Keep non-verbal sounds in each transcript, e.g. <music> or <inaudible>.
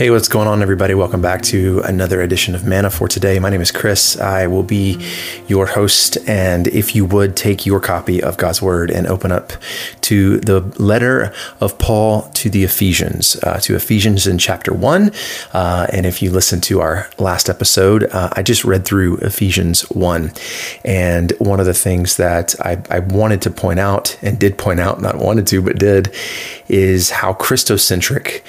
Hey, what's going on, everybody? Welcome back to another edition of Manna for today. My name is Chris. I will be your host. And if you would take your copy of God's Word and open up to the letter of Paul to the Ephesians, uh, to Ephesians in chapter one. Uh, and if you listen to our last episode, uh, I just read through Ephesians one. And one of the things that I, I wanted to point out and did point out, not wanted to, but did, is how Christocentric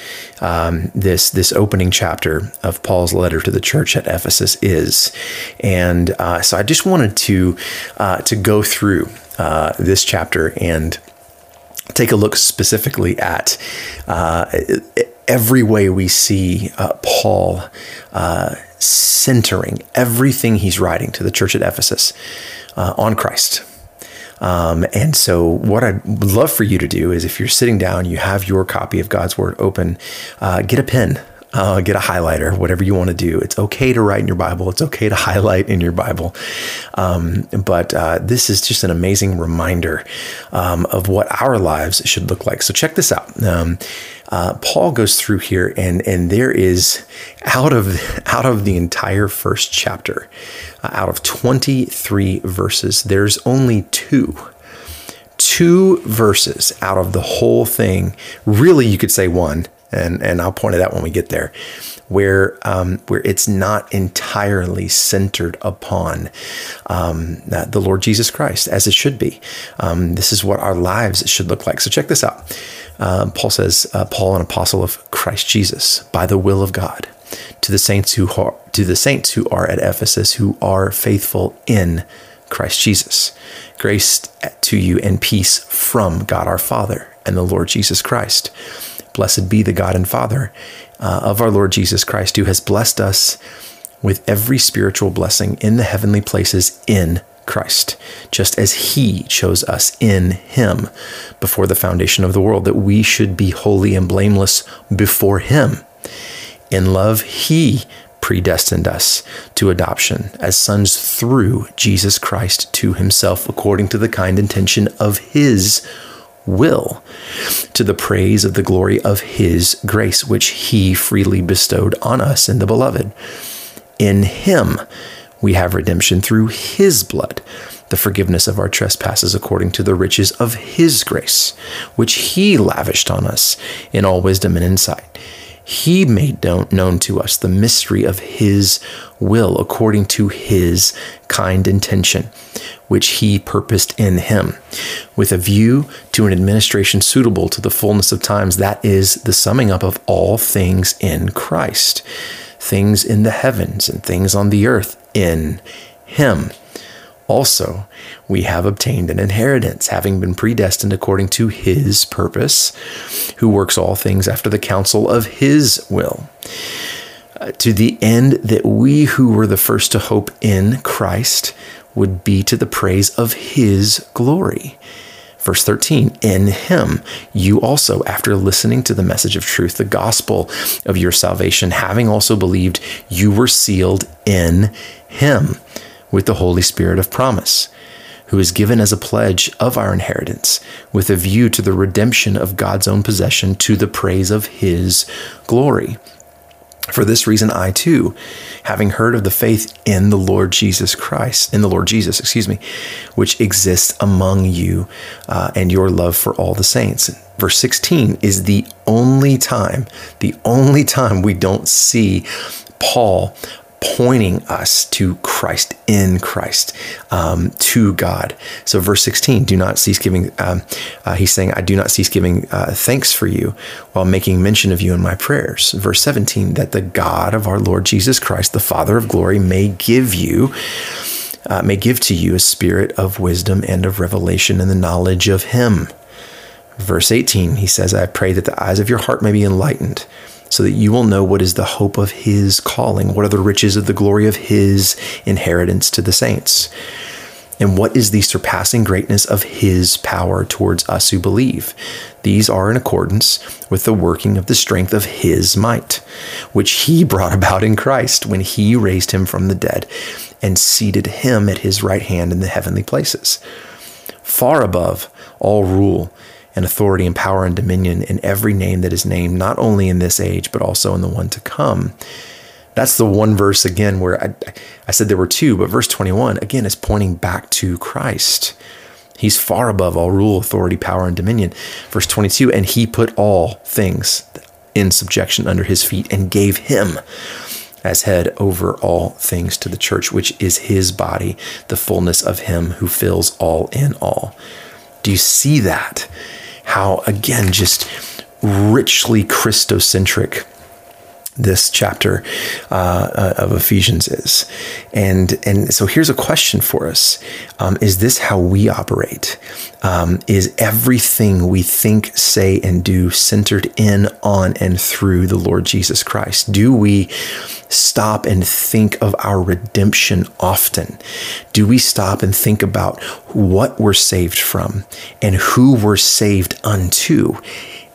um, this this opening chapter of Paul's letter to the church at Ephesus is, and uh, so I just wanted to uh, to go through uh, this chapter and take a look specifically at uh, every way we see uh, Paul centering everything he's writing to the church at Ephesus on Christ um, and so, what I'd love for you to do is if you're sitting down, you have your copy of God's Word open, uh, get a pen. Uh, get a highlighter, whatever you want to do. It's okay to write in your Bible. It's okay to <laughs> highlight in your Bible. Um, but uh, this is just an amazing reminder um, of what our lives should look like. So check this out. Um, uh, Paul goes through here, and and there is out of <laughs> out of the entire first chapter, uh, out of twenty three verses, there's only two. Two verses out of the whole thing. Really, you could say one, and and I'll point it out when we get there, where um, where it's not entirely centered upon um, the Lord Jesus Christ as it should be. Um, this is what our lives should look like. So check this out. Um, Paul says, uh, Paul, an apostle of Christ Jesus, by the will of God, to the saints who are, to the saints who are at Ephesus, who are faithful in Christ Jesus. Grace to you and peace from God our Father and the Lord Jesus Christ. Blessed be the God and Father uh, of our Lord Jesus Christ, who has blessed us with every spiritual blessing in the heavenly places in Christ, just as He chose us in Him before the foundation of the world, that we should be holy and blameless before Him. In love, He predestined us to adoption as sons through Jesus Christ to Himself, according to the kind intention of His will, to the praise of the glory of His grace, which He freely bestowed on us in the Beloved. In Him, we have redemption through his blood, the forgiveness of our trespasses according to the riches of his grace, which he lavished on us in all wisdom and insight. He made known to us the mystery of his will according to his kind intention, which he purposed in him, with a view to an administration suitable to the fullness of times, that is, the summing up of all things in Christ things in the heavens and things on the earth in him. Also, we have obtained an inheritance, having been predestined according to his purpose, who works all things after the counsel of his will, uh, to the end that we who were the first to hope in Christ would be to the praise of his glory. Verse 13, in him, you also, after listening to the message of truth, the gospel of your salvation, having also believed, you were sealed in him with the Holy Spirit of promise, who is given as a pledge of our inheritance, with a view to the redemption of God's own possession to the praise of his glory. For this reason, I too, having heard of the faith in the Lord Jesus Christ, in the Lord Jesus, excuse me, which exists among you uh, and your love for all the saints. Verse 16 is the only time, the only time we don't see Paul pointing us to Christ in Christ, um, to God. So, verse 16, do not cease giving, um, uh, he's saying, I do not cease giving uh, thanks for you while making mention of you in my prayers. Verse 17, that the God of our Lord Jesus Christ, the Father of glory, may give you. Uh, may give to you a spirit of wisdom and of revelation and the knowledge of Him. Verse 18, he says, I pray that the eyes of your heart may be enlightened, so that you will know what is the hope of his calling, what are the riches of the glory of his inheritance to the saints, and what is the surpassing greatness of his power towards us who believe. These are in accordance with the working of the strength of his might, which he <laughs> brought about in Christ when he raised him from the dead and seated him at his right hand in the heavenly places, far above all rule and authority and power and dominion in every name that is named, not only in this age, but also in the one to come. That's the one verse again where I, I said there were two, but verse 21 again is pointing back to Christ. He's far above all rule, authority, power, and dominion. Verse 22 and he put all things in subjection under his feet and gave him as head over all things to the church, which is his body, the fullness of him who fills all in all. Do you see that? How, again, just richly Christocentric this chapter uh, uh, of Ephesians is. And, and so here's a question for us um, Is this how we operate? Um, is everything we think, say, and do centered in, on, and through the Lord Jesus Christ? Do we stop and think of our redemption often? Do we stop and think about what we're saved from and who we're saved unto?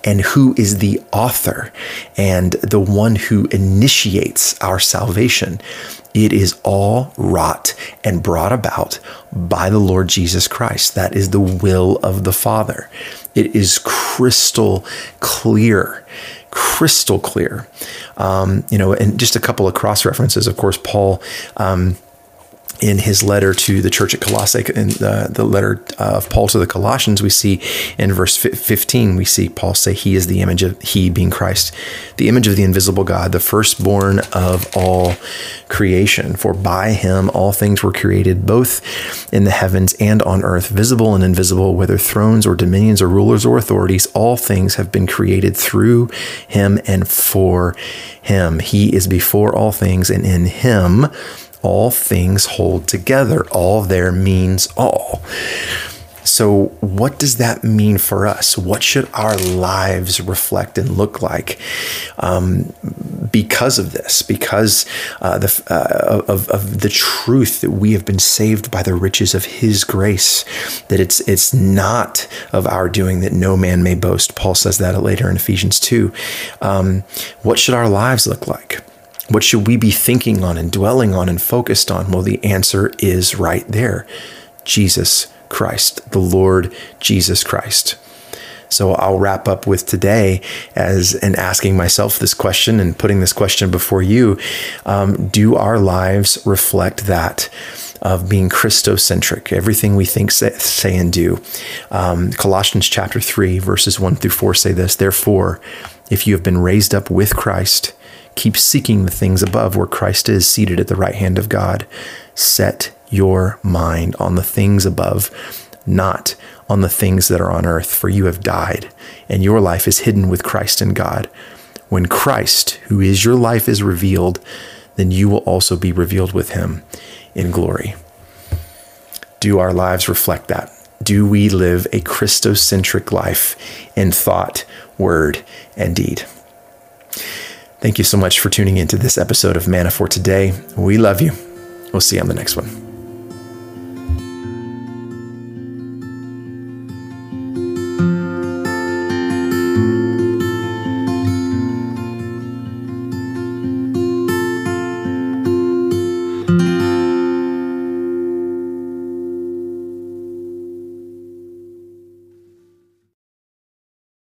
And who is the author and the one who initiates our salvation. It is all wrought and brought about by the Lord Jesus Christ. That is the will of the Father. It is crystal clear crystal clear. Um, you know, and just a couple of cross references. Of course, Paul um, in his letter to the church at Colossae, in the, the letter uh, of Paul to the Colossians, we see in verse 15, we see Paul say, He is the image of, He being Christ, the image of the invisible God, the firstborn of all creation. For by Him all things were created, both in the heavens and on earth, visible and invisible, whether thrones or dominions or rulers or authorities, all things have been created through Him and for Him. He is before all things, and in Him, all things hold together. All there means all. So, what does that mean for us? What should our lives reflect and look like um, because of this? Because uh, the, uh, of, of the truth that we have been saved by the riches of His grace, that it's it's not of our doing that no man may boast. Paul says that later in Ephesians two. Um, what should our lives look like? What should we be thinking on and dwelling on and focused on? Well, the answer is right there Jesus Christ, the Lord Jesus Christ. So I'll wrap up with today as and asking myself this question and putting this question before you. Um, do our lives reflect that? Of being Christocentric, everything we think, say, say and do. Um, Colossians chapter 3, verses 1 through 4 say this Therefore, if you have been raised up with Christ, Keep seeking the things above where Christ is seated at the right hand of God. Set your mind on the things above, not on the things that are on earth, for you have died, and your life is hidden with Christ in God. When Christ, who is your life, is revealed, then you will also be revealed with him in glory. Do our lives reflect that? Do we live a Christocentric life in thought, word, and deed? Thank you so much for tuning into this episode of Manna for Today. We love you. We'll see you on the next one.